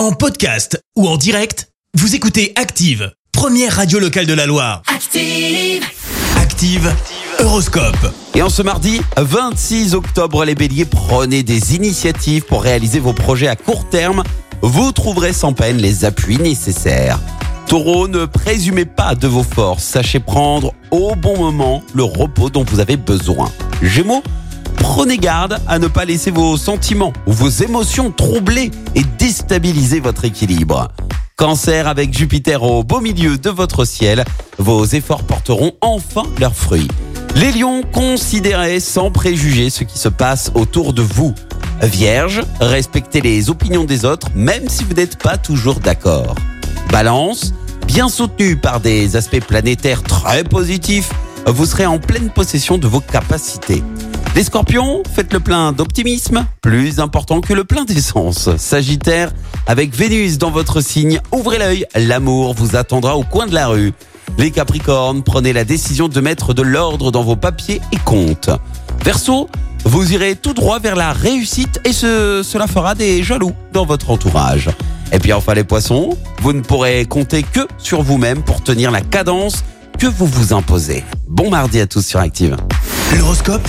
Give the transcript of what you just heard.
En podcast ou en direct, vous écoutez Active, première radio locale de la Loire. Active. Active, Horoscope. Et en ce mardi 26 octobre, les béliers, prenez des initiatives pour réaliser vos projets à court terme. Vous trouverez sans peine les appuis nécessaires. Taureau, ne présumez pas de vos forces. Sachez prendre au bon moment le repos dont vous avez besoin. Gémeaux, prenez garde à ne pas laisser vos sentiments ou vos émotions troubler et déstabiliser votre équilibre. Cancer avec Jupiter au beau milieu de votre ciel, vos efforts porteront enfin leurs fruits. Les lions, considérez sans préjugés ce qui se passe autour de vous. Vierge, respectez les opinions des autres même si vous n'êtes pas toujours d'accord. Balance, bien soutenu par des aspects planétaires très positifs, vous serez en pleine possession de vos capacités. Les scorpions, faites le plein d'optimisme, plus important que le plein d'essence. Sagittaire, avec Vénus dans votre signe, ouvrez l'œil, l'amour vous attendra au coin de la rue. Les capricornes, prenez la décision de mettre de l'ordre dans vos papiers et comptes. Verseau, vous irez tout droit vers la réussite et ce, cela fera des jaloux dans votre entourage. Et puis enfin les poissons, vous ne pourrez compter que sur vous-même pour tenir la cadence que vous vous imposez. Bon mardi à tous sur Active. L'horoscope